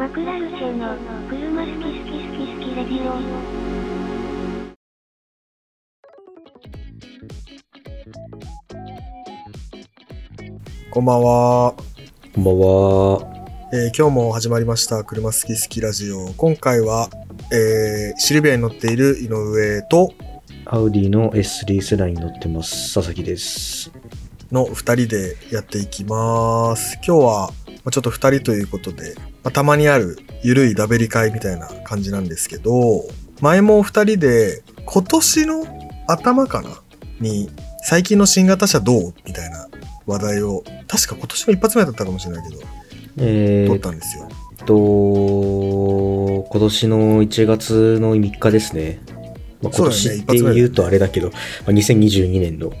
マクラルチェの車好き好き好き好きレディオこんばんは、こんばんは。えー今日も始まりました車好き好きラジオ今回は、えーシルビアに乗っている井上とアウディの S3 世代に乗ってます。佐々木です。の2人でやっていきます今日はまあちょっと2人ということで、まあたまにあるゆるいダベリ会みたいな感じなんですけど前も2人で今年の頭かなに最近の新型車どうみたいな話題を確か今年の一発目だったかもしれないけど撮っえーったんですよと、今年の1月の3日ですね。まあ、そうだね今年って言うとあれだけど、まあ、2022年の、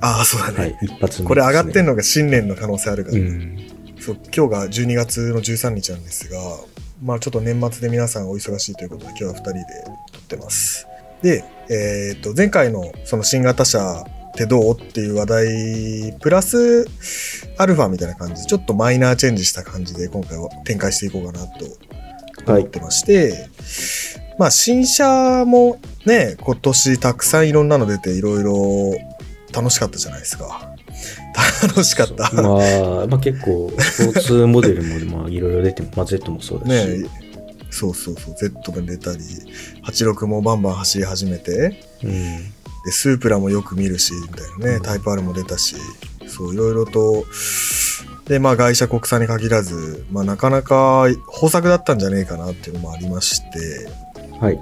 ああそうだね、はい、一発目ね。これ上がってんのが新年の可能性あるから、うん。そう今日が12月の13日なんですが、まあちょっと年末で皆さんお忙しいということで今日は2人で撮ってます。で、えっ、と、前回のその新型車ってどうっていう話題、プラスアルファみたいな感じで、ちょっとマイナーチェンジした感じで今回は展開していこうかなとはい思ってまして、まあ新車もね、今年たくさんいろんなの出ていろいろ楽しかったじゃないですか。楽しかった。まあ、まあ結構、スポーツモデルも、まあいろいろ出ても、まあ Z もそうだし。ねそうそうそう Z が出たり86もバンバン走り始めてうん。でスープラもよく見るしみたいなね、うんタイプ R も出たしそういろいろとでまあ外車国産に限らず、まあ、なかなか豊作だったんじゃねえかなっていうのもありましてはい。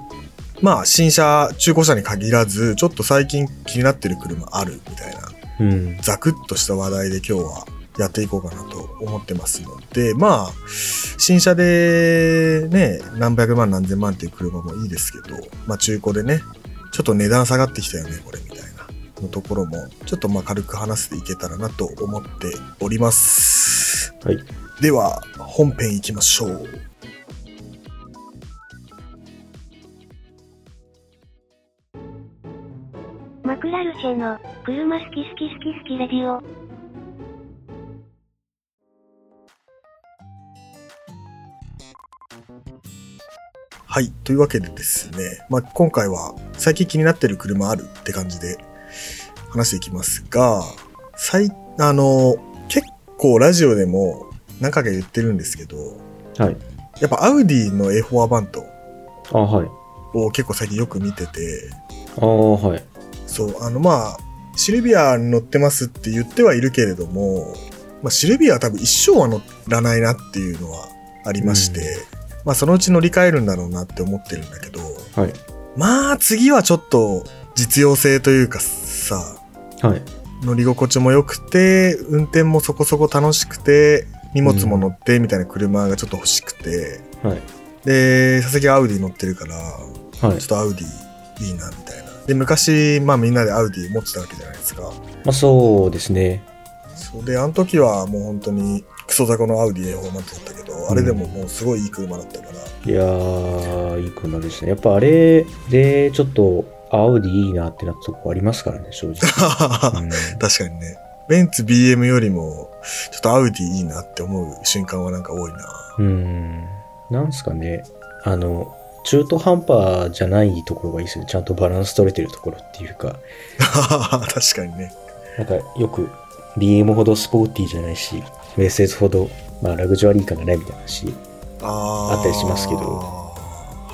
まあ新車中古車に限らずちょっと最近気になってる車あるみたいなうん。ザクッとした話題で今日はやっていこうかなと思ってますので、まあ、新車でね、何百万何千万っていう車もいいですけど、まあ中古でね、ちょっと値段下がってきたよね、これみたいなのところも、ちょっとまあ軽く話していけたらなと思っております。はい。では、本編行きましょう。マクラルチェの車好き好き好き好きレディオはい。というわけでですね、まあ、今回は最近気になってる車あるって感じで話していきますが、最、あの、結構ラジオでも何回か言ってるんですけど、はい。やっぱアウディの A4 アバントあ、はい。を結構最近よく見てて、あはい。そう、あのまあ、シルビアに乗ってますって言ってはいるけれども、まあ、シルビアは多分一生は乗らないなっていうのはありまして、まあそのうち乗り換えるんだろうなって思ってるんだけど、はい。まあ次はちょっと実用性というかさ、はい。乗り心地も良くて、運転もそこそこ楽しくて、荷物も乗ってみたいな車がちょっと欲しくて、はい。で、佐々木はアウディ乗ってるから、はいちょっ。とアウディいいなみたいな。で、昔、まあみんなでアウディ持ってたわけじゃないですか。まあそうですね。そうで、あの時はもう本当にクソ雑魚のアウディ A4 マットだったけど、あれでももうすごいいい車だったから、いやー、いい車でしたね。やっぱあれで、ちょっと、アウディいいなってなったとこありますからね、正直。うん確かにね。ベンツ BM よりも、ちょっとアウディいいなって思う瞬間はなんか多いな。うん。なんすかね。あの、中途半端じゃないところがいいですよね。ちゃんとバランス取れてるところっていうか。確かにね。なんかよく BM ほどスポーティーじゃないし、メッセージほど、まあ、ラグジュアリー感がないみたいなし。あったりしますけどは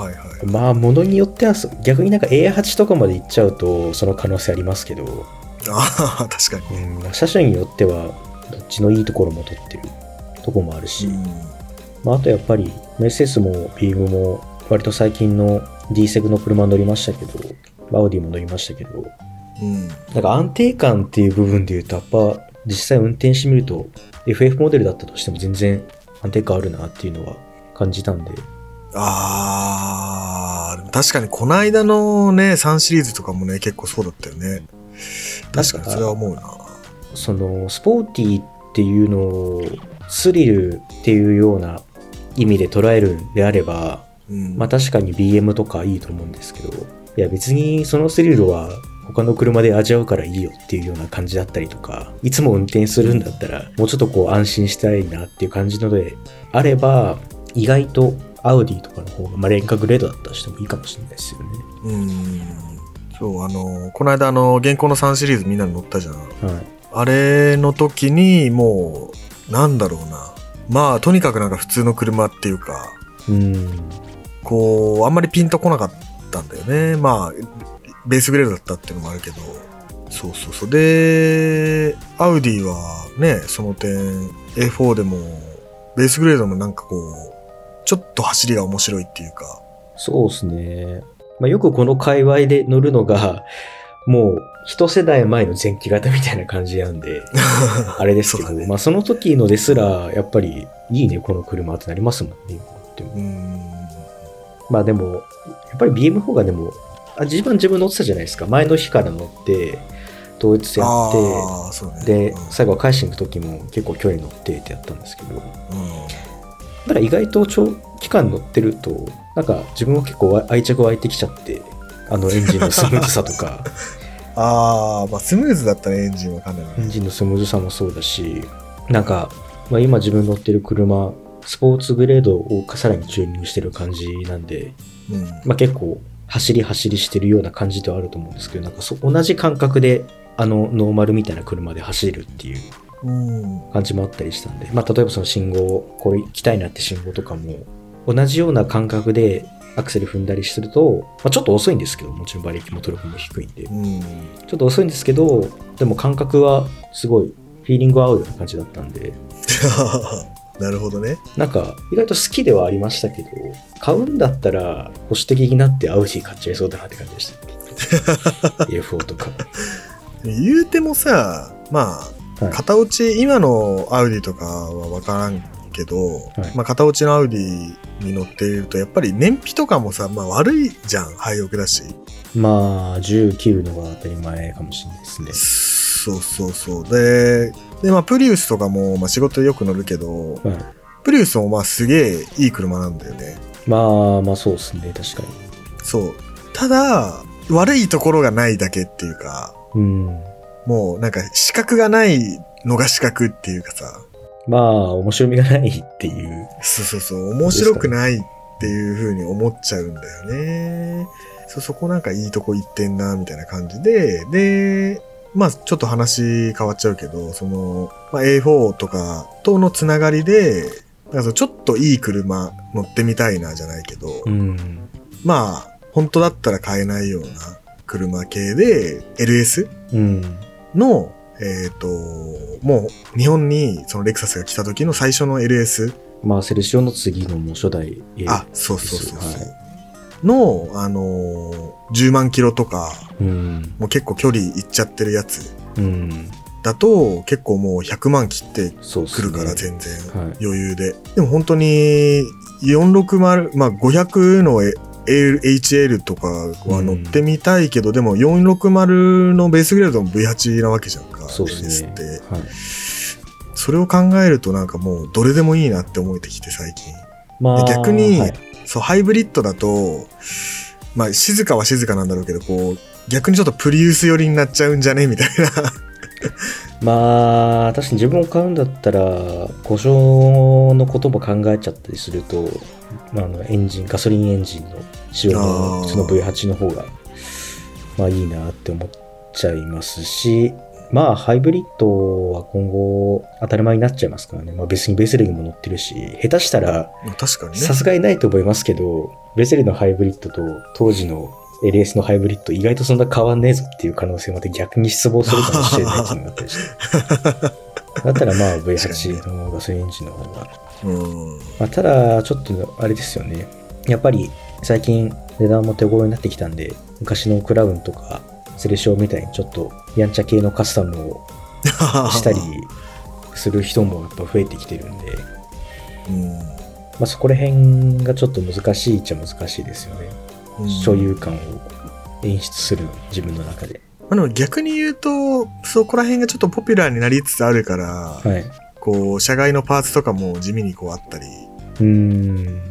いはい。まあ、ものによってはそ、逆になんか A8 とかまで行っちゃうと、その可能性ありますけど、ああ、確かに。うん、まあ車種によっては、どっちのいいところも取ってるとこもあるし、うん。まあ、あとやっぱり、メッセスもビームも、割と最近の D セグの車乗りましたけど、アウディも乗りましたけど、うん。なんか安定感っていう部分で言うと、やっぱ実際運転してみると、FF モデルだったとしても全然安定感あるなっていうのは感じたんで、ああ、確かにこの間のね、3シリーズとかもね、結構そうだったよね。確かにそれは思うな。そのスポーティーっていうのをスリルっていうような意味で捉えるんであれば、うん。まあ確かに BM とかいいと思うんですけど、いや別にそのスリルは他の車で味わうからいいよっていうような感じだったりとか、いつも運転するんだったら、もうちょっとこう安心したいなっていう感じのであれば、意外とアウディとかの方が、まあ、廉価グレードだったとしてもいいかもしれないですよね。うん。そう、あの、この間あの、現行の3シリーズみんなに乗ったじゃん。はい。あれの時にもう、なんだろうな。まあ、とにかくなんか普通の車っていうか、うん。こう、あんまりピンとこなかったんだよね。まあ、ベースグレードだったっていうのもあるけど。そうそうそう。で、アウディはね、その点、A4 でも、ベースグレードもなんかこう、ちょっと走りが面白いっていうか。そうですね。まあ、よくこの界隈で乗るのが、もう一世代前の前期型みたいな感じなんで、あれですけど、ねまあその時のですら、やっぱりいいね、この車ってなりますもんね、うん。まあでも、やっぱり BM4 がでも、あ自分自分乗ってたじゃないですか。前の日から乗って、統一やって、ね。でうん、最後は返しに行く時も結構距離乗ってってやったんですけど、うんだから意外と長期間乗ってると、なんか自分は結構愛着湧いてきちゃって、あのエンジンのスムーズさとか、ああ、まあスムーズだったね、エンジンはかなりね。エンジンのスムーズさもそうだし、なんか、まあ、今自分乗ってる車、スポーツグレードをさらにチューニングしてる感じなんで、うん。まあ、結構走り走りしてるような感じではあると思うんですけど、なんかそ同じ感覚であのノーマルみたいな車で走れるっていううん。感じもあったりしたんで、まあ、例えばその信号、これ行きたいなって信号とかも、同じような感覚でアクセル踏んだりすると、まあ、ちょっと遅いんですけど、もちろん馬力もトルクも低いんで、うん。ちょっと遅いんですけど、でも感覚はすごいフィーリング合うような感じだったんで、なるほどね。なんか意外と好きではありましたけど、買うんだったら保守的になってアウディ買っちゃいそうだなって感じでした。A4 とか。言うてもさ、まあ、はい片落ち、今のアウディとかは分からんけど、はいまあ、片落ちのアウディに乗っていると、やっぱり燃費とかもさ、まあ悪いじゃん、廃屋だし。まあ、10切るのが当たり前かもしれないですね。そうそうそう。で、で、まあ、プリウスとかも、まあ、仕事でよく乗るけど、はい、プリウスもまあ、すげえいい車なんだよね。まあ、まあそうですね、確かそう。ただ、悪いところがないだけっていうか、に。うん。もうなんか視覚がないのが視覚っていうかさ、まあ、面白みがないっていう。そうそうそう、面白くないっていう風に思っちゃうんだよね。そう、そこなんかいいとこ行ってんな、みたいな感じで、で、まあちょっと話変わっちゃうけど、その、まあ、A4 とかとのつながりで、なんかちょっといい車乗ってみたいなじゃないけど、うん。まあ本当だったら買えないような車系で LS うん。の、えっ、と、もう日本にそのレクサスが来た時の最初の LS まあ、セルシオの次のもう初代あ、そうそうそうそう。はの、あのー10万キロとか、うん。もう結構距離いっちゃってるやつうん。だと、結構もう100万切って。くるから全然はい余裕で。でも本当に460、まあ500の HL とかは乗ってみたいけど、でも460のベースグレードの V8 なわけじゃんか。そうですね。はい。それを考えるとなんかもうどれでもいいなって思えてきて最近。まあ、で逆にはいそう、ハイブリッドだと、まあ、静かは静かなんだろうけど、こう、逆にちょっとプリウス寄りになっちゃうんじゃね？みたいな。まあ、確かに自分を買うんだったら、故障のことも考えちゃったりすると、まあ、あのエンジン、ガソリンエンジンの仕様あーの普通の V8 の方が、まあいいなって思っちゃいますし、まあハイブリッドは今後当たり前になっちゃいますからね。まあ別にベースレグも乗ってるし、下手したら。さすがにないと思いますけど、ベゼルのハイブリッドと当時の LS のハイブリッド意外とそんな変わんねえぞっていう可能性まで逆に失望するかもしれないっていうのがあったりして。だったらまあ V8 のガソリンエンジンの方が。うん。まあ、ただちょっとあれですよね。やっぱり最近値段も手頃になってきたんで、昔のクラウンとかセレシオみたいにちょっとやんちゃ系のカスタムを したりする人もやっぱ増えてきてるんで、うん。まあ、そこら辺がちょっと難しいっちゃ難しいですよね。うん所有感を演出する自分の中で。まあでも逆に言うと、そこら辺がちょっとポピュラーになりつつあるから、はい。こう、車外のパーツとかも地味にこうあったり、うーん。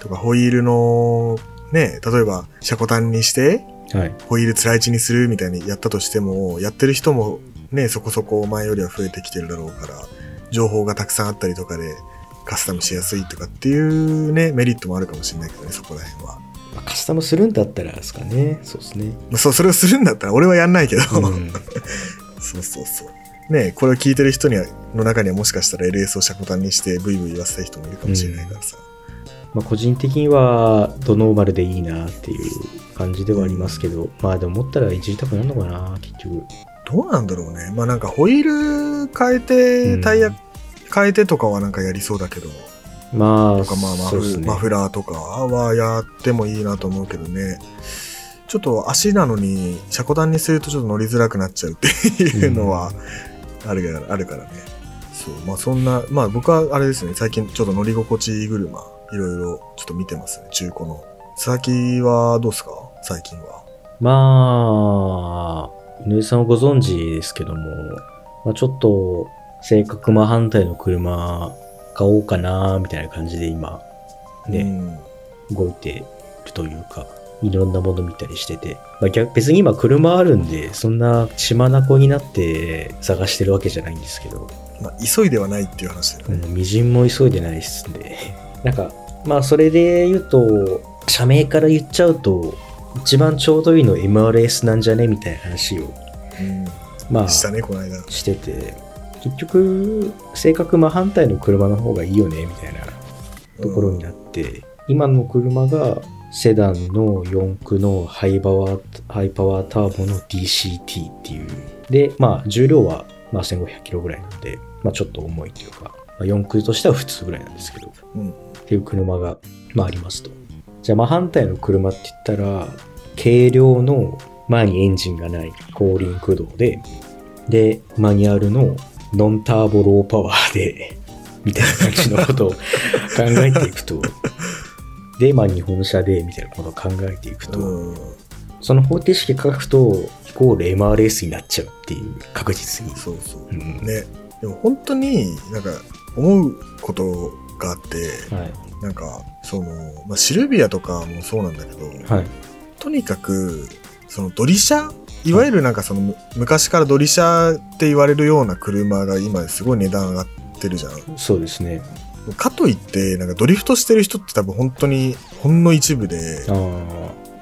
とか、ホイールの、ね、例えば、車庫端にして、はい。ホイールつらいちにするみたいにやったとしても、やってる人もね、そこそこ前よりは増えてきてるだろうから、情報がたくさんあったりとかで、カスタムしやすいとかっていうね、メリットもあるかもしれないけどね、そこら辺は。まあカスタムするんだったらですかね。そうですね。まあ、そう、それをするんだったら俺はやんないけど、うん そうそうそう。ねこれを聞いてる人には、の中にはもしかしたら LS をシャコタンにしてブイブイ言わせたい人もいるかもしれないからさ。まあ、個人的にはドノーマルでいいなっていう感じではありますけど、まあでも思ったらいじりたくなるのかな、結局。どうなんだろうね。まあなんかホイール変えて、うんタイヤ変えてとかはなんかやりそうだけど、まあ、とかまあマフ,、ね。マフラーとかはやってもいいなと思うけどね。ちょっと足なのに、車庫段にするとちょっと乗りづらくなっちゃうっていうのはあるから、あるからね。そう、まあそんな、まあ僕はあれですね、最近ちょっと乗り心地いい車、いろいろちょっと見てますね、中古の。佐々木はどうですか？最近は。まあ、井上さんはご存知ですけども、まあ、ちょっと性格真反対の車買おうかな、みたいな感じで今、ね、うん動いてるというか、いろんなもの見たりしてて、まあ、逆別に今車あるんで、そんな血眼になって探してるわけじゃないんですけど、まあ急いではないっていう話だよね。うん、みじんも急いでないっすんで、なんか、まあそれで言うと、社名から言っちゃうと、一番ちょうどいいの MRS なんじゃねみたいな話を、まあ、したね、この間。してて、結局、性格真反対の車の方がいいよね、みたいなところになって、今の車がセダンの四駆のハイパワー、ハイパワーターボの DCT っていう。で、まあ、重量はまあ1500キロぐらいなんで、まあちょっと重いというか、まあ、四駆としては普通ぐらいなんですけど、うん。っていう車が、まあ、ありますと。じゃあ真反対の車って言ったら、軽量の前にエンジンがない後輪駆動で、で、マニュアルのノンターボローパワーで、みたいな感じのことを考えていくと、で、まあ日本車で、みたいなことを考えていくと、うん。その方程式書くと、イコール MRS になっちゃうっていう、確実に。そうそう。うんね。でも本当になんか思うことがあって、はい。なんかその、まあ、シルビアとかもそうなんだけど、はい。とにかくそのドリシャいわゆるなんかそのむ昔からドリシャって言われるような車が今すごい値段上がってるじゃん。そうですね。かといってなんかドリフトしてる人って多分本当にほんの一部で。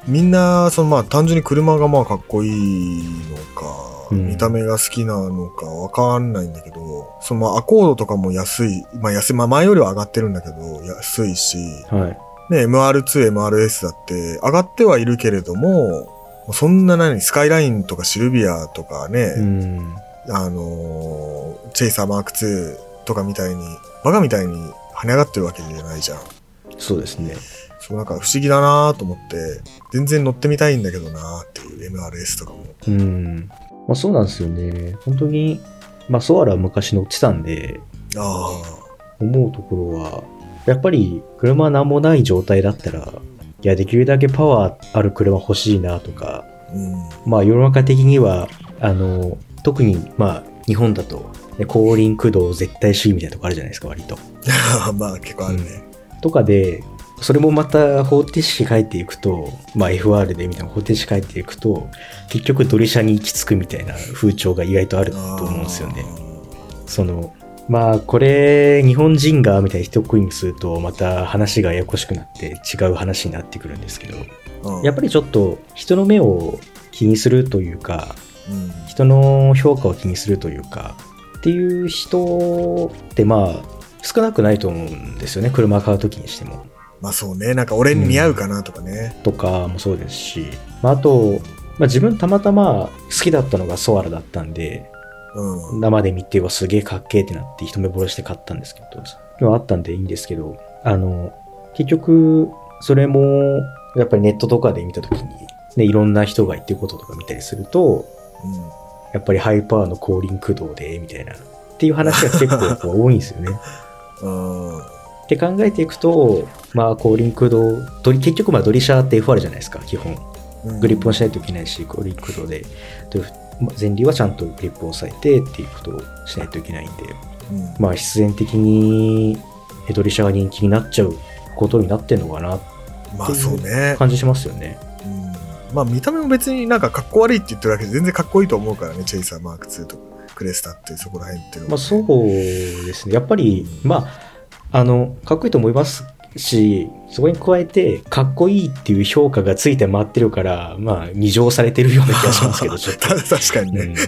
みんなそのまあ単純に車がまあかっこいいのか、うん見た目が好きなのかわかんないんだけどそのまあアコードとかも安いまあ安いまあ前よりは上がってるんだけど安いしはい。ね MR2、MRS だって上がってはいるけれどもそんな何スカイラインとかシルビアとかね、うん。あのーチェイサーマーク2とかみたいにバカみたいに跳ね上がってるわけじゃないじゃん。そうですね。そうなんか不思議だなと思って、全然乗ってみたいんだけどなっていう MRS とかも。うん。まあそうなんですよね。本当に、まあソアラは昔乗ってたんで、あ思うところは、やっぱり車なんもない状態だったら、いや、できるだけパワーある車欲しいなとか、あ、うん。まあ世の中的には、あの、特にまあ日本だと、ね、後輪駆動絶対主義みたいなとこあるじゃないですか、割と。まあ結構あるね。とかで、それもまた方程式書いていくと、まあ FR でみたいな方程式書いていくと、結局ドリシャに行き着くみたいな風潮が意外とあると思うんですよね。その、まあこれ日本人がみたいな一括りにするとまた話がややこしくなって違う話になってくるんですけど、やっぱりちょっと人の目を気にするというか、うん。人の評価を気にするというか、っていう人ってまあ少なくないと思うんですよね、車買うときにしても。まあそうね。なんか俺に似合うかなとかね。とかもそうですし、まあ、あと、まあ、自分たまたま好きだったのがソアラだったんで、うん。生で見てはすげえかっけえってなって一目惚れして買ったんですけど、あったんでいいんですけど、あの、結局、それも、やっぱりネットとかで見たときに、ね、いろんな人が言ってることとか見たりすると、うん。やっぱりハイパワーの後輪駆動で、みたいな、っていう話が結構多いんですよね。うん。って考えていくと、まあ、後輪駆動、ドリ結局まあドリシャーって FR じゃないですか、基本。うんグリップもしないといけないし、後輪駆動で、とまあ前輪はちゃんとグリップを押さえてっていうことをしないといけないんで、うんまあ必然的にヘドリシャが人気になっちゃうことになってんのかなまあそうね。感じしますよね。うんまあ見た目も別になんかかっこ悪いって言ってるわけで全然かっこいいと思うからね。チェイサーマーク2とかクレスタってそこら辺っていうのはまあそうですね。やっぱり、まあ、あの、かっこいいと思いますし、そこに加えて、かっこいいっていう評価がついて回ってるから、まあ、二乗されてるような気がしますけど、ちょっと。た確かにね。うん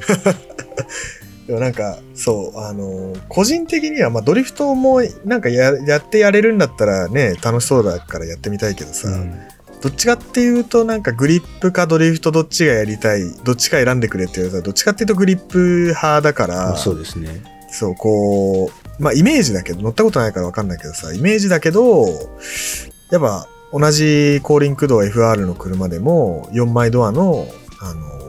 でもなんか、そう、あの、個人的には、まあ、ドリフトも、なんかや、やってやれるんだったらね、楽しそうだからやってみたいけどさ、うんどっちかっていうと、なんかグリップかドリフトどっちがやりたい、どっちか選んでくれって言われたら、どっちかっていうとグリップ派だから、まあそうですね。そう、こう、まあイメージだけど、乗ったことないからわかんないけどさ、イメージだけど、やっぱ同じ後輪駆動 FR の車でも、4枚ドアの、あの、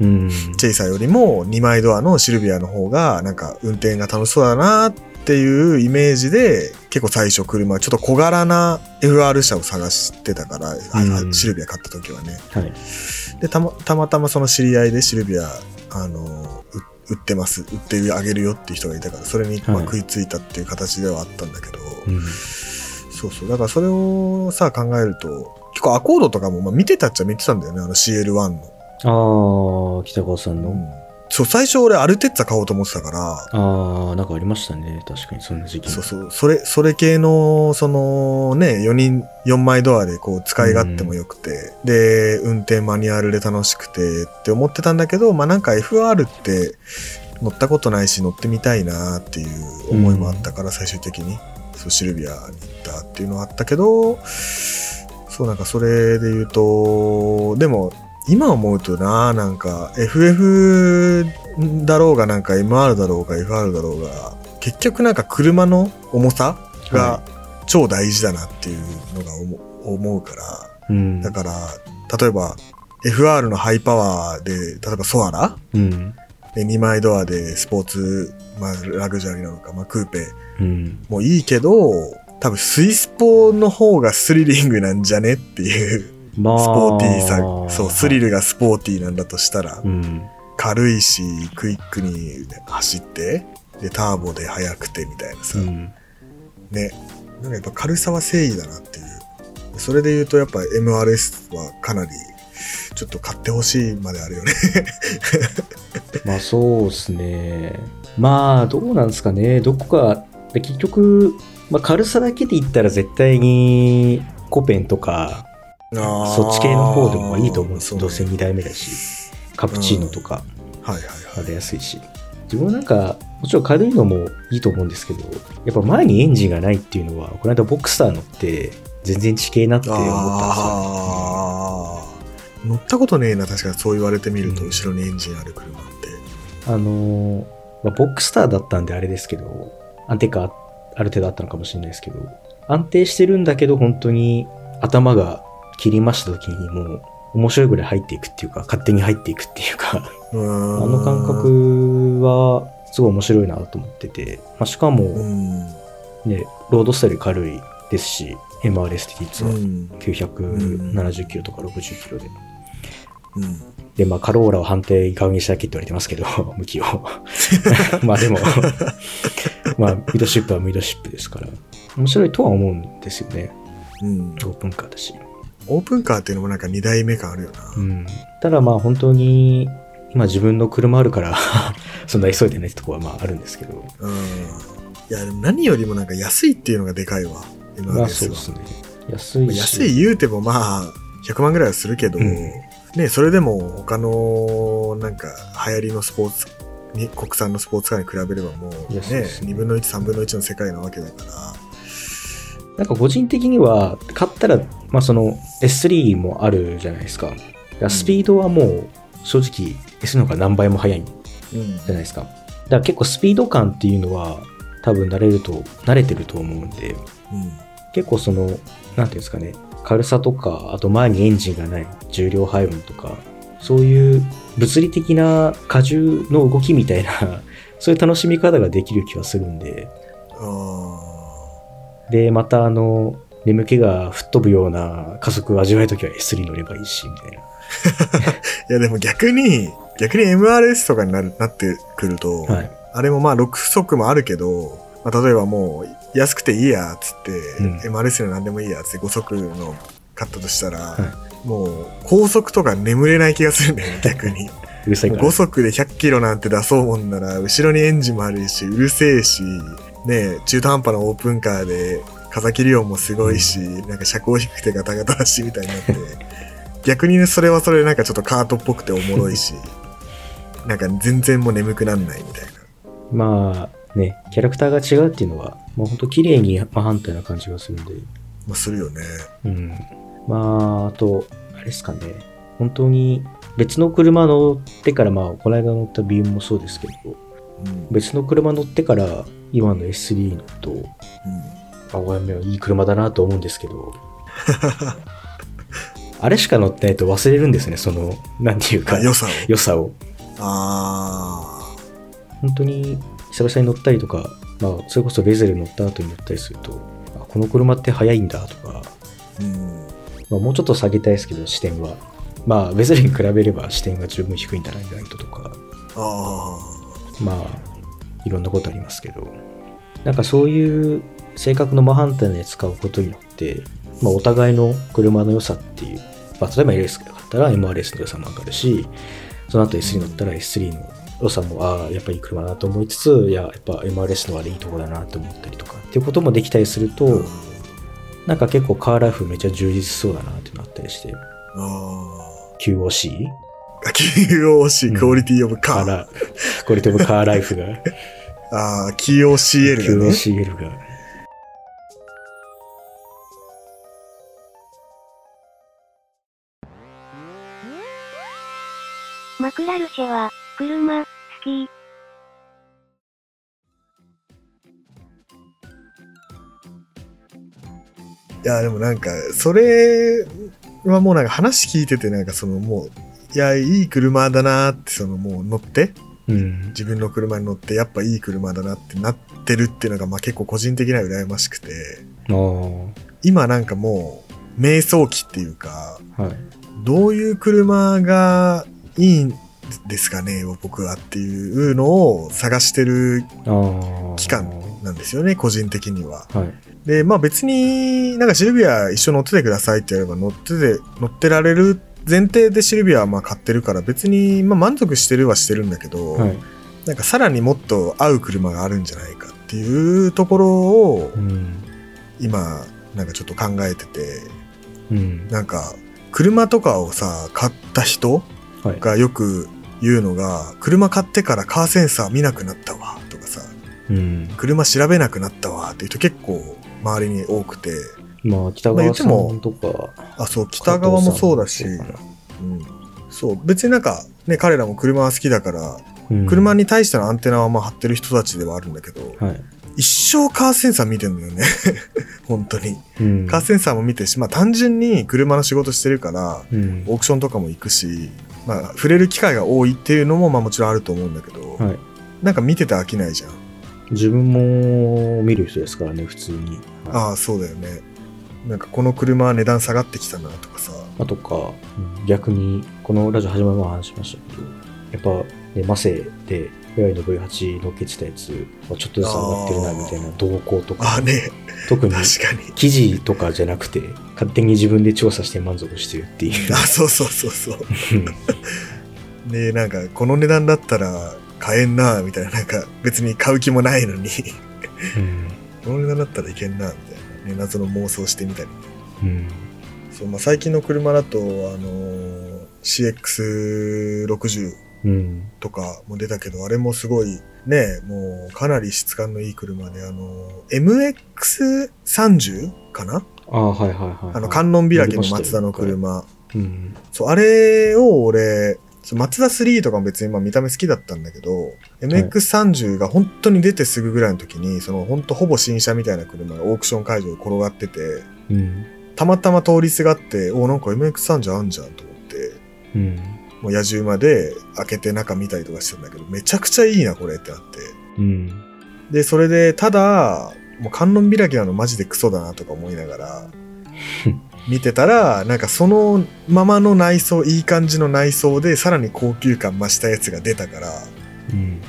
うん。チェイサーよりも2枚ドアのシルビアの方が、なんか運転が楽しそうだなっていうイメージで、結構最初車、ちょっと小柄な FR 車を探してたから、あうんシルビア買った時はね。はい。で、たまたまたまその知り合いでシルビア、あの、う売ってます、売ってあげるよっていう人がいたから、それにま食いついたっていう形ではあったんだけど、うん。そうそう。だからそれをさ、考えると、結構アコードとかもまあ見てたっちゃ見てたんだよね、あの CL1 の。ああ、北川さんの。うんそう、最初俺アルテッツァ買おうと思ってたから、ああ、なんかありましたね。確かに、そんな時期。そうそう、それ、それ系の、そのね、4人、4枚ドアでこう使い勝手も良くて、で、運転マニュアルで楽しくてって思ってたんだけど、まあなんか FR って乗ったことないし乗ってみたいなっていう思いもあったから、最終的に、そう、シルビアに行ったっていうのはあったけど、そうなんかそれで言うと、でも、今思うとな、なんか FF だろうがなんか MR だろうが FR だろうが、結局なんか車の重さが超大事だなっていうのが思思うから、うん。だから、例えば FR のハイパワーで、例えばソアラ？うん。で2枚ドアでスポーツ、まあラグジュアリーなのか、まあクーペうん。もいいけど、多分スイスポの方がスリリングなんじゃねっていう、まあ。スポーティーさ、そう、スリルがスポーティーなんだとしたら、うん。軽いし、クイックに走って、で、ターボで速くてみたいなさ、うん。ね。なんかやっぱ軽さは正義だなっていう。それで言うとやっぱ MRS はかなり、ちょっと買ってほしいまであるよね。まあそうですね。まあどうなんですかね。どこか、で結局、まあ、軽さだけで言ったら絶対にコペンとか、そっち系の方でもいいと思うんですよ。どうせ2代目だし。カプチーノとかはいはいはい。出やすいし。自分はなんか、もちろん軽いのもいいと思うんですけど、やっぱ前にエンジンがないっていうのは、この間ボクサー乗って全然地形なって思ったんですよ。乗ったことねえな、確かにそう言われてみると、うん後ろにエンジンある車って。あのーまあ、ボックスターだったんであれですけど、安定感ある程度あったのかもしれないですけど、安定してるんだけど本当に頭が切りました時にもう面白いぐらい入っていくっていうか、勝手に入っていくっていうか、あの感。覚はすごい面白いなと思ってて、まあ、しかもうん。ね、ロードスタイル軽いですし、MRS って実はうん。970キロとか60キロで。うん。で、まあ、カローラを反対側にしたっけって言われてますけど、向きを。まあでも、まあ、ミッドシップはミッドシップですから、面白いとは思うんですよね。うん。オープンカーだし。オープンカーっていうのもなんか2代目感あるよな。うん。ただまあ本当に、今自分の車あるから、そんな急いでないってとこはまああるんですけど。うん。いや、でも何よりもなんか安いっていうのがでかいわ。今まあそうですね。安いし。安い言うてもまあ、100万ぐらいはするけど、うんね、それでも他の、なんか、流行りのスポーツ、に国産のスポーツカーに比べればもうねね2分の1、3分の1の世界なわけだから、なんか個人的には、買ったら、まあその S3 もあるじゃないですか。だからスピードはもう、正直 S の方が何倍も速い。じゃないですか。だから結構スピード感っていうのは多分慣れると、慣れてると思うんで、うん。結構その、なんていうんですかね、軽さとか、あと前にエンジンがない重量配分とか、そういう物理的な荷重の動きみたいな、そういう楽しみ方ができる気はするんで、あで、またあの、眠気が吹っ飛ぶような加速を味わえるときは S3 乗ればいいし、みたいな。ー いやでも逆に、逆に MRS とかになるなってくると、はい。あれもまあ6速もあるけど、まあ、例えばもう安くていいやっつって、うん MRS の何でもいいやっつって5速の買ったとしたら、はもう高速とか眠れない気がするんだよね、逆に。もううるさいから5。速で100キロなんて出そうもんなら、後ろにエンジンもあるし、うるせえし、ね、中途半端なオープンカーで、風切り音もすごいし、なんか車高低くてガタガタだしみたいになって、逆にねそれはそれでなんかちょっとカートっぽくておもろいし、なんか全然もう眠くなんないみたいな。まあね、キャラクターが違うっていうのは、もうほんと綺麗に真反対な感じがするんで。まあ、するよね。うん。まあ、あと、あれですかね。本当に別の車乗ってから、まあ、この間乗った BM もそうですけど、うん。別の車乗ってから今の S3 のと、うんあ、これいい車だなと思うんですけど、あれしか乗ってないと忘れるんですね、その、なんていうかあ、良さを。良さを。あ本当に久々に乗ったりとか、まあ、それこそベゼル乗った後に乗ったりすると、あこの車って速いんだとか、ーうん。まあ、もうちょっと下げたいですけど、視点は。まあ、ベゼルに比べれば視点が十分低いんだな、意外ととか、あまあ、いろんなことありますけど、なんかそういう性格の真反対で使うことによって、まあ、お互いの車の良さっていう、まあ、例えば LS だったら MRS の良さもわかるし、その後 S3 乗ったら S3 の良さも、ああ、やっぱりいい車だなと思いつつ、いや、やっぱ MRS のあれいいとこだなと思ったりとか、っていうこともできたりすると、なんか結構カーライフめっちゃ充実しそうだなっていうのあったりして、あ QOC? あ。QOC、クオリティオブカー。カーラ、これともカーライフが、ああ、QOCL がね。QOCL が。マクラルシェは、車、好き。いや、でもなんか、それはもうなんか話聞いてて、なんかそのもう、いや、いい車だなって、そのもう乗って、うん。自分の車に乗って、やっぱいい車だなってなってるっていうのが、まあ結構個人的には羨ましくて。今なんかもう、迷走期っていうか、はい。どういう車がいいんですかね、僕はっていうのを探してる。期間なんですよね、個人的には。はい。で、まあ別になんかシルビア一緒乗っててくださいって言えば乗ってて、乗ってられる前提でシルビアはまあ買ってるから別にまあ満足してるはしてるんだけど、はい。なんかさらにもっと合う車があるんじゃないかっていうところをうん。今なんかちょっと考えてて、うん。なんか車とかをさ、買った人はい。がよく言うのが、車買ってからカーセンサー見なくなったわとかさ、うん。車調べなくなったわっていう人結構周りに多くて、まあ、北まあ言川さんとか、あ、そう、北側もそうだし、うん、そう、別になんかね、彼らも車は好きだから、そうん車に対してのアンテナはまあ張ってる人たちではあるんだけど、はい。一生カーセンサー見てんのよね。本当に。うん。カーセンサーも見てるし、まあ単純に車の仕事してるから、うん。オークションとかも行くし、まあ触れる機会が多いっていうのもまあもちろんあると思うんだけど、はい。なんか見てて飽きないじゃん。自分も見る人ですからね、普通に。はいああ、そうだよね。なんかこの車は値段下がってきたなとかさ。あとか、うん逆に、このラジオ始まる前も話しましたけど、やっぱ、ね、マセで、いわゆる V8 乗っけてたやつ、まあちょっとずつ上がってるな、みたいな動向とか、ね、特に。記事とかじゃなくて、勝手に自分で調査して満足してるっていう。あ、そうそうそうそう。う んで、なんかこの値段だったら買えんな、みたいな。なんか別に買う気もないのに、うんこの値段だったらいけんな、みたいな、ね。謎の妄想してみたり。うんそう、まあ最近の車だと、あのー CX60 うんとかも出たけど、あれもすごい、ね、もうかなり質感のいい車で、あのー MX30 かな？ああ、はいはいはい。あの観音開きのマツダの車。うん。そう、あれを俺、マツダ3とかも別にまあ見た目好きだったんだけど、MX30 が本当に出てすぐぐらいの時に、その本当ほぼ新車みたいな車がオークション会場で転がってて、うん。たまたま通りすがって、おなんか MX30 あんじゃんと思って、うん。もう野獣まで開けて中見たりとかしてたんだけど、めちゃくちゃいいな、これってなって。うん。で、それで、ただ、もう観音開きなのマジでクソだなとか思いながら、見てたら、なんかそのままの内装、いい感じの内装で、さらに高級感増したやつが出たから、うん。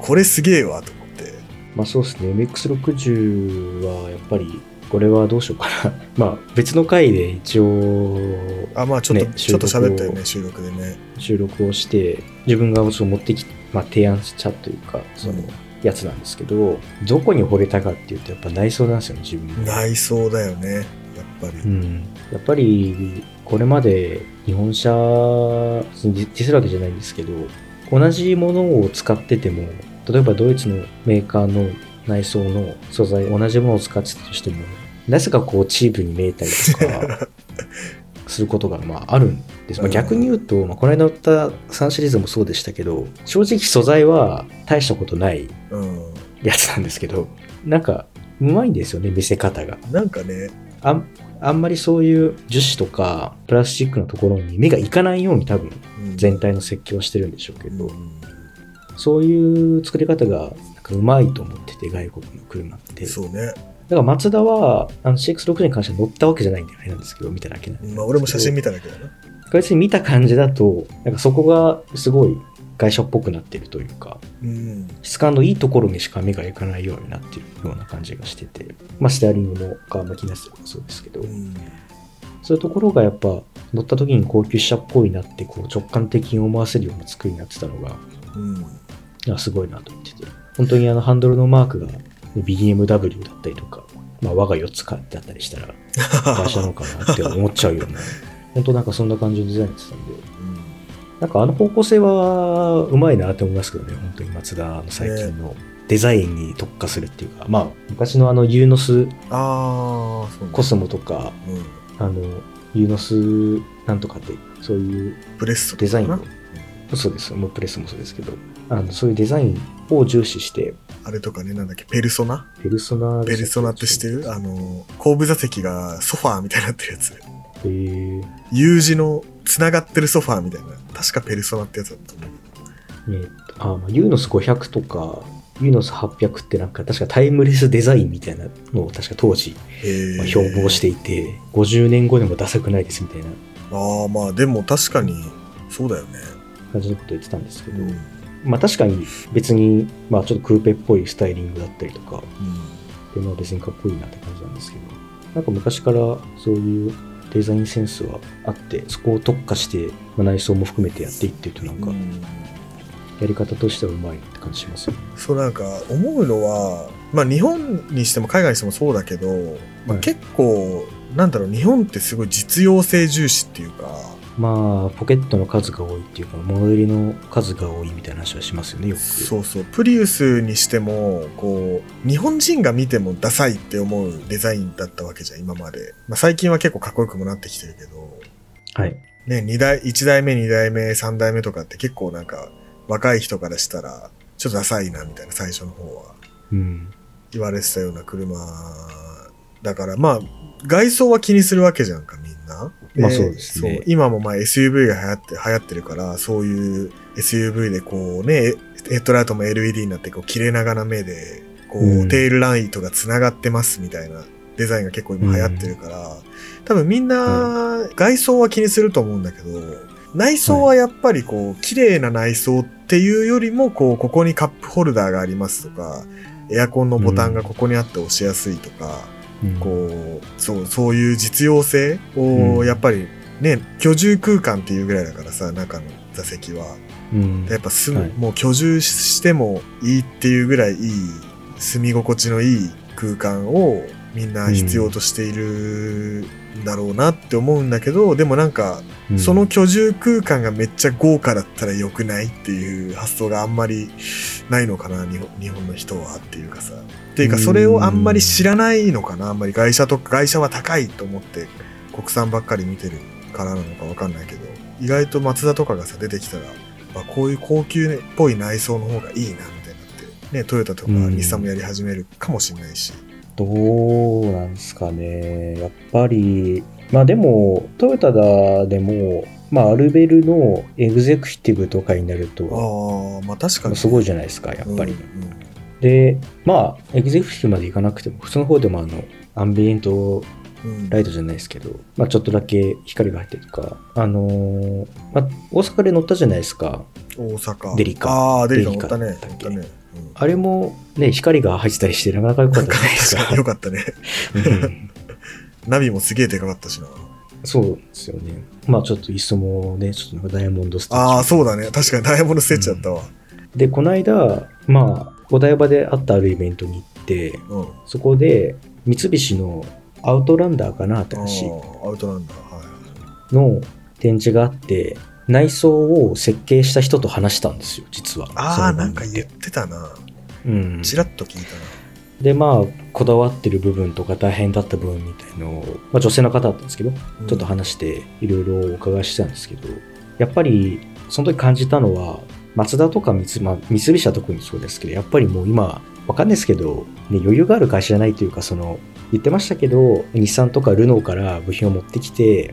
これすげえわと思って。まあそうですね。MX60 はやっぱり、これはどうしようかな。まあ別の回で一応、あ、まあちょっと、ねちょっと喋ったよね、収収録でね。収録をして、自分がそう持ってき、まあ提案したというか、その、うんやつなんですけど、どこに惚れたかっていうと、やっぱ内装なんですよね、自分も。内装だよね。ぱり。うん、やっぱりこれまで日本車ディスるわけじゃないんですけど同じものを使ってても例えばドイツのメーカーの内装の素材同じものを使ってたとしてもなぜかこうチープに見えたりとか することがまああるんです、まあ、逆に言うと、まあ、この間乗った3シリーズもそうでしたけど正直素材は大したことないうん。やつなんですけどなんかうまいんですよね見せ方がなんかね、あんあんまりそういう樹脂とかプラスチックのところに目がいかないように多分うん全体の設計をしてるんでしょうけど、うんそういう作り方がなんかうまいと思ってて外国の車ってだかそうね。らマツダはあの CX6 に関しては乗ったわけじゃないんであれなんですけど見ただけなんでまあ俺も写真見ただけだな。別に見た感じだとなんかそこがすごい外車っぽくなってるというかうん。質感のいいところにしか目がいかないようになってるような感じがしてて、まあ、ステアリングも川巻きなすもそうですけど、うん。そういうところがやっぱ乗った時に高級車っぽいなってこう直感的に思わせるような作りになってたのがうん。すごいなと思ってて本当にあのハンドルのマークが BMW だったりとか、まあ、我が4つかってあったりしたら 会社なのかなって思っちゃうような本当なんかそんな感じのデザインになってたんでなんかあの方向性はうまいなって思いますけどね本当にマツダの最近のデザインに特化するっていうか、まあ昔のあのユーノスああ、そうね。コスモとかうん。あのユーノスなんとかってそういうプレスデザインそうです。もうプレスもそうですけどあのそういうデザインを重視してあれとかね、なんだっけ、ペルソナ？ペルソナペルソナって知ってる？あの、後部座席がソファーみたいになってるやつ。えー。U 字の繋がってるソファーみたいな。確かペルソナってやつだったと思う。えーとあまあユーノス500とかユーノス800ってなんか確かタイムレスデザインみたいなのを確か当時、へまあ標榜していて50年後でもダサくないですみたいなああ、まあでも確かに、そうだよね。感じのこと言ってたんですけど、うん。まあ確かに別にまあちょっとクーペっぽいスタイリングだったりとかうん。でまあ別にかっこいいなって感じなんですけどなんか昔からそういうデザインセンスはあってそこを特化して、まあ、内装も含めてやっていってるとなんかうんやり方としてはうまいなって感じしますよね。そうなんか思うのは、まあ日本にしても海外にしてもそうだけど、まあ、はい結構、なんだろう、日本ってすごい実用性重視っていうか、まあポケットの数が多いっていうか物入りの数が多いみたいな話はしますよねよく。そうそう、プリウスにしても、こう、日本人が見てもダサいって思うデザインだったわけじゃん、今まで。まあ最近は結構かっこよくもなってきてるけど、はい。ね、二代、一代目、二代目、三代目とかって結構なんか、若い人からしたら、ちょっとダサいな、みたいな最初の方は。うん。言われてたような車だからまあ外装は気にするわけじゃんかみんな。まあそうですね。今もまあ SUV が流行って流行ってるからそういう SUV でこうねヘッドライトも LED になってこう切れ長な目でこう、うん。テールライトが繋がってますみたいなデザインが結構今流行ってるから、多分みんな外装は気にすると思うんだけど内装はやっぱりこう綺麗な内装っていうよりもこうここにカップホルダーがありますとかエアコンのボタンがここにあって押しやすいとか、うんこう、そう、そういう実用性を、うん。やっぱりね、居住空間っていうぐらいだからさ、中の座席は。うん。やっぱ住む、はい。もう居住してもいいっていうぐらいいい、住み心地のいい空間をみんな必要としているんだろうなって思うんだけど、でもなんか、うんその居住空間がめっちゃ豪華だったら良くないっていう発想があんまりないのかな、日本日本の人はっていうかさ。っていうか、それをあんまり知らないのかな、あんまり外車とか、外車は高いと思って国産ばっかり見てるからなのかわかんないけど、意外とマツダとかがさ、出てきたら、あこういう高級っぽい内装の方がいいな、みたいになって、ね、トヨタとかうん日産もやり始めるかもしれないし。どうなんですかね。やっぱり、まあでも、トヨタだでも、まあアルベルのエグゼクティブとかになると、ああ、まあ確かに。すごいじゃないですか、やっぱり。うんうんで、まあ、エグゼクティブまでいかなくても、普通の方でもあの、アンビエントうんライトじゃないですけど、まあちょっとだけ光が入ってるとか、あのーまあ、大阪で乗ったじゃないですか。大阪。デリカああ、デリカ乗ったね。乗ったね。うんあれもね、光が入ってたりして、なかなか良かったじゃないですかかったね。うんナビもすげえでかかったしな。そうですよね。まあちょっと椅子もね、ちょっとなんかダイヤモンドステッチ。ああ、そうだね。確かにダイヤモンドステッチだったわ。で、この間、まあ、お台場であったあるイベントに行って、うん。そこで三菱のアウトランダーかな、新しいアウトランダー。はい。の展示があって、内装を設計した人と話したんですよ、実は。ああ、なんか言っててたな。うん。ちらっと聞いたで、まあ、こだわってる部分とか大変だった部分みたいのを、まあ女性の方だったんですけど、な。ちょっと話していろいろお伺いしてたんですけど、やっぱりその時感じたのは、マツダとか三つ、まあ、三菱は特にそうですけど、やっぱりもう今、わかんないですけど、ね、余裕がある会社じゃないというか、その、言ってましたけど、日産とかルノーから部品を持ってきて、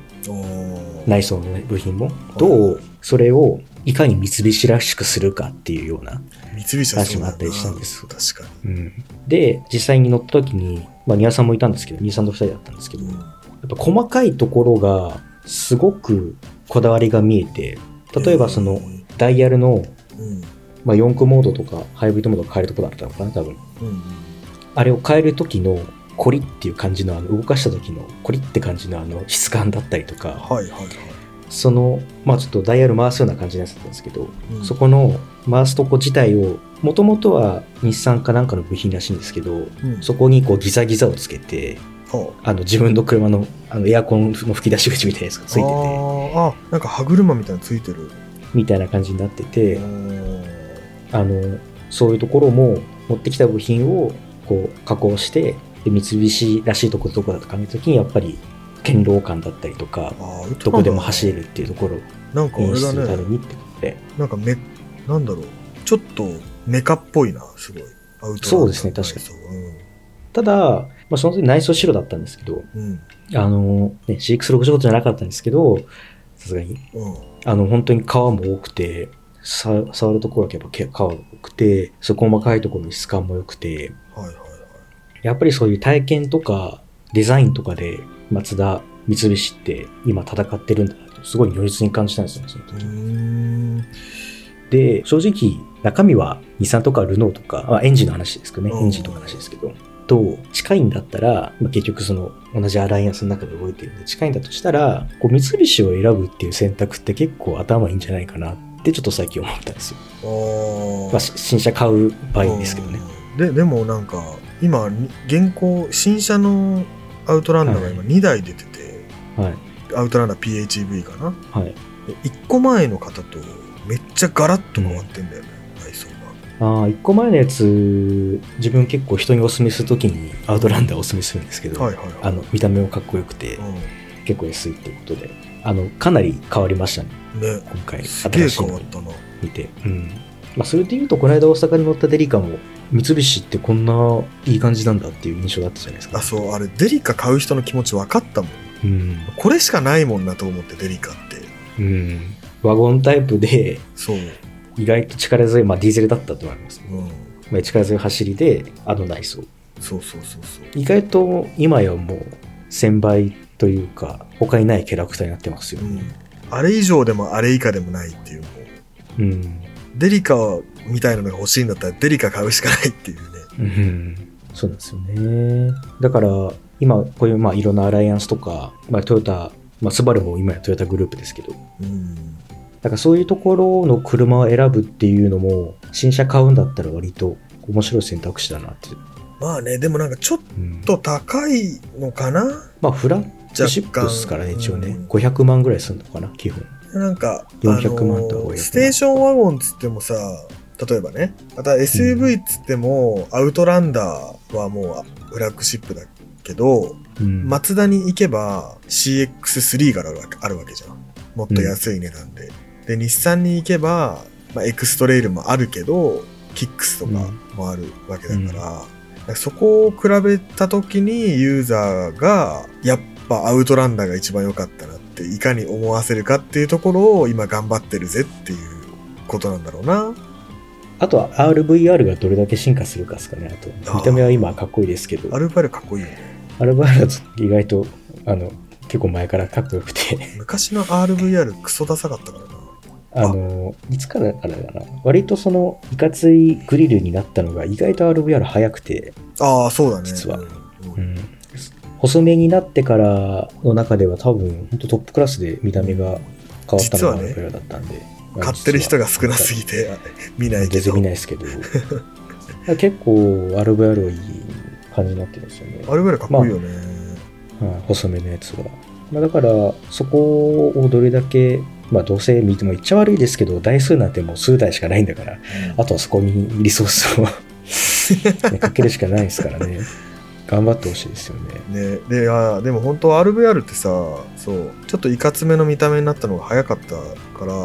内装の、ね、部品も、どうそれをいかに三菱らしくするかっていうような。三菱はそうだな話もあったりしたんです確かうん、で、実際に乗った時に、まあ、ニワさんもいたんですけど、ニワさんと二人だったんですけど、に。うんやっぱ細かいところがすごくこだわりが見えて例えばそのダイヤルの、うん。まあ、4区モードとかハイブリッドモードを変えるところだったのかな多分うんうん。あれを変える時のコリっていう感じのあの動かした時のコリって感じのあの質感だったりとかはいはいはい。そのまあちょっとダイヤル回すような感じのやつだったんですけど、うんそこの回すとこ自体をもともとは日産かなんかの部品らしいんですけどうん。そこにこうギザギザをつけてはあの自分の車のあのエアコンの吹き出し口みたいなやつがあついてて。あなんか歯車みたいなのついてる。みたいな感じになってて、あのそういうところも持ってきた部品をこう加工してで三菱らしいところどこだと考えた時にやっぱり堅牢感だったりとかどこでも走れるっていうところをなんかあれ演出するた。めにってことで、なんかめ、なんだろう。ちょっとメカっぽいな、すごい。アウトそうですね確かにに。ただ、まあ、その時内装白だったんですけどうん。あの、ね、CX65 じゃなかったんですけどさすがにうん。うん。あの本当に皮も多くてさ触るところはやっぱ毛皮が多くてそこ細かいところの質感も良くてはいはいはい。やっぱりそういう体験とかデザインとかでマツダ、三菱って今戦ってるんだなとすごい如実に感じたんですよね、その時。ん。で、正直中身は日産とかルノーとか、まあ、エンジンの話ですけどね、うんエンジンとかの話ですけど、と近いんだったら、まあ、結局その同じアライアンスの中で動いてるんで近いんだとしたら、こう三菱を選ぶっていう選択って結構頭いいんじゃないかなってちょっと最近思ったんですよ。まあ、し新車買う場合ですけどね。うんで、でもなんか、今、に現行、新車のアウトランダーが今2台出てて、はい。アウトランダー PHEV かな。はい。で1個前の方とめっちゃガラッと変わってんだよね、内装が。ああ、一個前のやつ、自分結構人にお勧めするときにアウトランダーをお勧めするんですけど、はいはいはい。あの、見た目もかっこよくて、結構安いっていうことで、あの、かなり変わりましたね、うん。ね。今回。新しいの。見て。うん。まあ、それで言うと、この間大阪に乗ったデリカも、三菱ってこんないい感じなんだっていう印象だったじゃないですか。あ、そう、あれ、デリカ買う人の気持ち分かったもん。うん。これしかないもんなと思って、デリカって。うん。ワゴンタイプで。意外と力強い、まあディーゼルだったと思います。うん。まあ、力強い走りで、あの内装。そうそうそうそう。意外と今やもう1000倍というか他にないキャラクターになってますようね。ん。あれ以上でもあれ以下でもないっていうもううん。デリカみたいなのが欲しいんだったらデリカ買うしかないっていうね。うん。そうなんですよね。だから今こういうまあいろんなアライアンスとか、まあ、トヨタ、まあ、スバルも今やトヨタグループですけど、うん。だからそういうところの車を選ぶっていうのも新車買うんだったら割と面白い選択肢だなって。まあね、でもなんかちょっうん、と高いのかな？まあフラッグシップですからね一応ね、うん500万ぐらいするのかな基本。なんか、400万とあの500万ステーションワゴンっつってもさ、例えばね、また SUV っつっても、アウトランダーはもうフラッグシップだけど、うん。マツダに行けば CX3 があるわけあるわけじゃん。もっと安い値段で。で、日産に行けば、まあ、エクストレイルもあるけど、キックスとかもあるわけだから、だからそこを比べた時にユーザーが、やっぱアウトランダーが一番良かったなって、いかに思わせるかっていうところを今頑張ってるぜっていうことなんだろうな。あとは RVR がどれだけ進化するかですかね。あと、見た目は今かっこいいですけど、アルバルかっこいいよね。RVR は意外と、あの、結構前からかっこよくて、昔の RVR クソダサかったからな。あの、いつからからだな。割とその、いかついグリルになったのが意外と RVR 早くて、ああ、そうだね。実はうん細めになってからの中では多分、本当トップクラスで見た目が変わったのが RVR だったんで。買ってる人が少なすぎぎて 見ないけど全然見。ないですけど。結構 RVR はいい感じになってるんですよね。アルベルかっこいいよね。はい細めのやつは。まあ、だから、そこをどれだけ、まあどうせ見ても言っちゃ悪いですけど、台数なんてもう数台しかないんだから、あとはそこにリソースを ねかけるしかないですからね。頑張ってほしいですよね。ね、であでも本当 RVR ってさそうちょっといかつめの見た目になったのが早かったから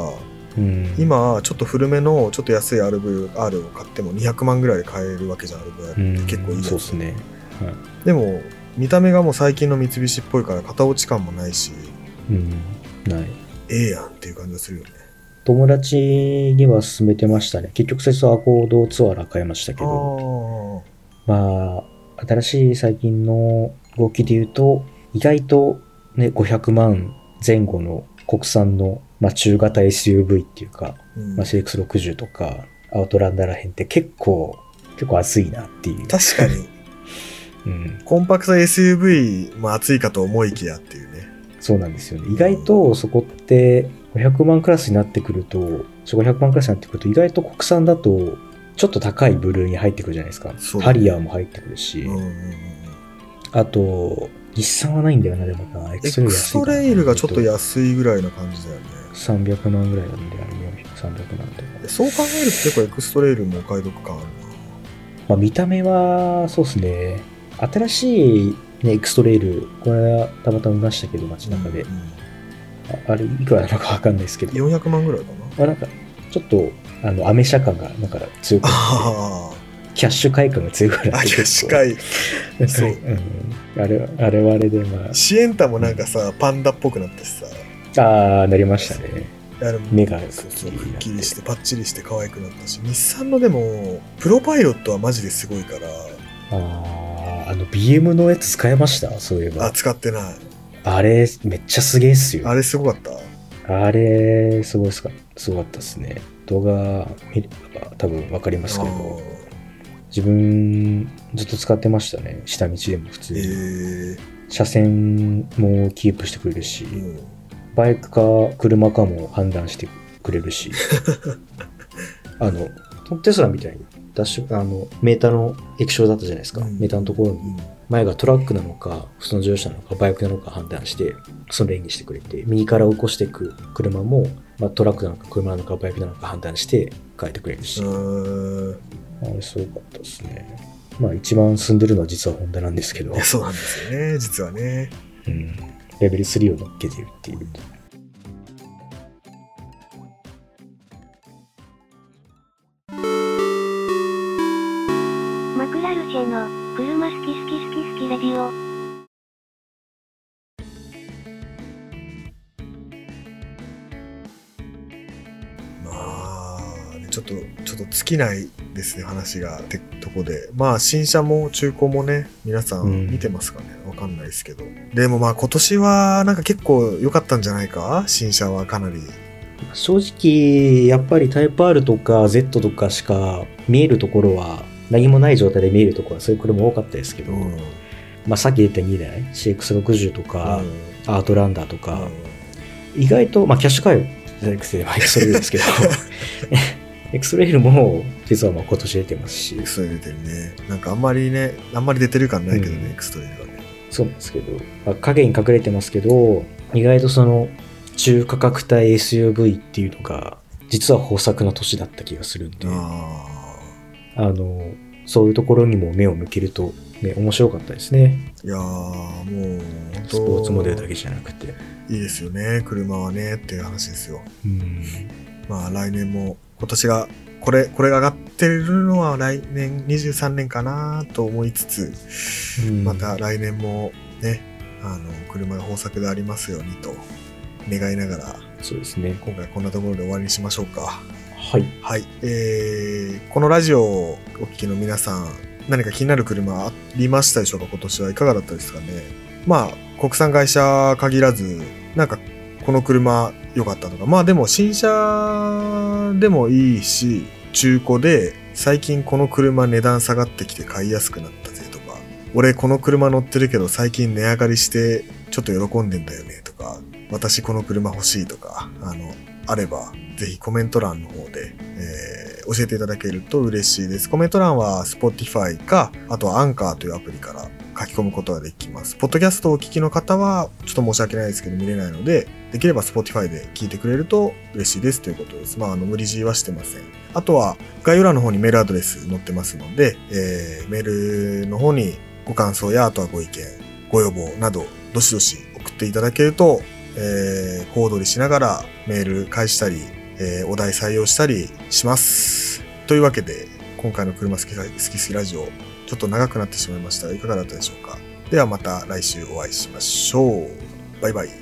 うん、今ちょっと古めのちょっと安い RVR を買っても200万ぐらいで買えるわけじゃん RVR って結構いいやつそうですね。はいでも見た目がもう最近の三菱っぽいから型落ち感もないしうん、ない。ええやんっていう感じがするよね友達には勧めてましたね。結局最初はアコードツアーラ買いましたけど、あまあ、新しい最近の動きで言うと、意外とね、500万前後の国産の、まあ、中型 SUV っていうか、あ、うんまあ、CX60 とか、アウトランダーらへんって結構、結構熱いなっていう。確かに うん。コンパクト SUV も熱いかと思いきやっていうねそうなんですよね。意外とそこって500万クラスになってくると、500万クラスになってくると、意外と国産だと、ちょっと高いブルーに入ってくるじゃないですか。そうハリアーも入ってくるし、うんうんうんあと、日産はないんだよな、でもな。エエクストレイルがちょっと安いぐらいな感じだよね300万ぐらいなんで、あれ400、300万とか。そう考えると結構エクストレイルもお買い得感あるまあ、見た目は、そうですね。新しい、ね、エクストレイル、これはたまたま見ましたけど、街な中で。うんうんああれ、いくらなのかわかんないですけど。400万ぐらいかな？まあ、なんか、ちょっと、あの、アメ車感が、なんか強くて、あキャッシュ快感が強くなってあ、あ、キャッシュ会。そう。そううん。あれ、あれはあれで、まシエンタもなんかさ、パンダっぽくなったしさ、あ、ああ、なりましたね。目がくっきりして、パッチリして可愛くなったし、日産のでも、プロパイロットはマジですごいから、ああ、あの、BM のやつ使えました？そういえば。あ、使ってない。あれ、めっちゃすげえっすよ。あれすごかった？あれ、すごいっすか、すごかったですね。動画見れば多分わかりますけあど、自分ずっと使ってましたね。下道でも普通に。ー車線もキープしてくれるし、うんバイクか車かも判断してくれるし、あの、テスラみたいに、ダッシュ、あの、メーターの液晶だったじゃないですか。うんメーターのところにうん前がトラックなのか、普通の乗用車なのか、バイクなのか判断して、そのレーンにしてくれて、右から起こしていく車も、まあ、トラックなのか、車なのか、バイクなのか判断して変えてくれるし、あれすごかったですね。まあ、一番進んでるのは実はホンダなんですけどそうなんですよね、実はね。うん、レベル3を乗っけてるっていう。まあ、ね、ちょっと、ちょっと尽きないですね、話が。ってとこで。まあ、新車も中古もね、皆さうんん見てますかねわかんないですけど。でもまあ、今年はなんか結構良かったんじゃないか？新車はかなり。正直、やっぱりタイプ R とか Z とかしか見えるところは、何もない状態で見えるところはそういう車多かったですけど、うん。まあさっき言った2台、CX60 とか、アウトランダーとか、意外と、まあキャシュカイじゃなくて、まあエクストレイルですけど、エクストレイルも実はまあ今年出てますし。エク、ストレイル出てるね。なんかあんまりね、あんまり出てる感ないけどね、うん。エクストレイルはね。そうなんですけど、まあ、影に隠れてますけど、意外とその中価格帯 SUV っていうのが、実は豊作な年だった気がするんで、ああの、そういうところにも目を向けると、ね、面白かったですね。あ。いやー、もう、スポーツモデルだけじゃなくて。いいですよね、車はね、っていう話ですよ。うん。まあ来年も今年がこれこれが上がってるのは来年23年かなと思いつつ、うんまた来年もねあの車が豊作でありますようにと願いながらそうですね。今回こんなところで終わりにしましょうかはい。はいえー、このラジオをお聞きの皆さん何か気になる車ありましたでしょうか？今年はいかがだったですかね？まあ国産会社限らずなんかこの車良かったとか。まあでも新車でもいいし中古で最近この車値段下がってきて買いやすくなったぜとか。俺この車乗ってるけど最近値上がりしてちょっと喜んでんだよねとか。私この車欲しいとかあのあればぜひコメント欄の方で、えー教えていただけると嬉しいです。コメント欄は Spotify か、あとは Anchor というアプリから書き込むことができます。ポッドキャストをお聞きの方は、ちょっと申し訳ないですけど見れないので、できれば Spotify で聞いてくれると嬉しいですということです。まあ、あの、無理強いはしてません。あとは、概要欄の方にメールアドレス載ってますので、えー、メールの方にご感想や、あとはご意見、ご要望など、どしどし送っていただけると、えー、小躍りしながらメール返したり、えー、お題採用したりします。というわけで、今回の車好き好き好きラジオ、ちょっと長くなってしまいましたが、いかがだったでしょうか？ではまた来週お会いしましょう。バイバイ。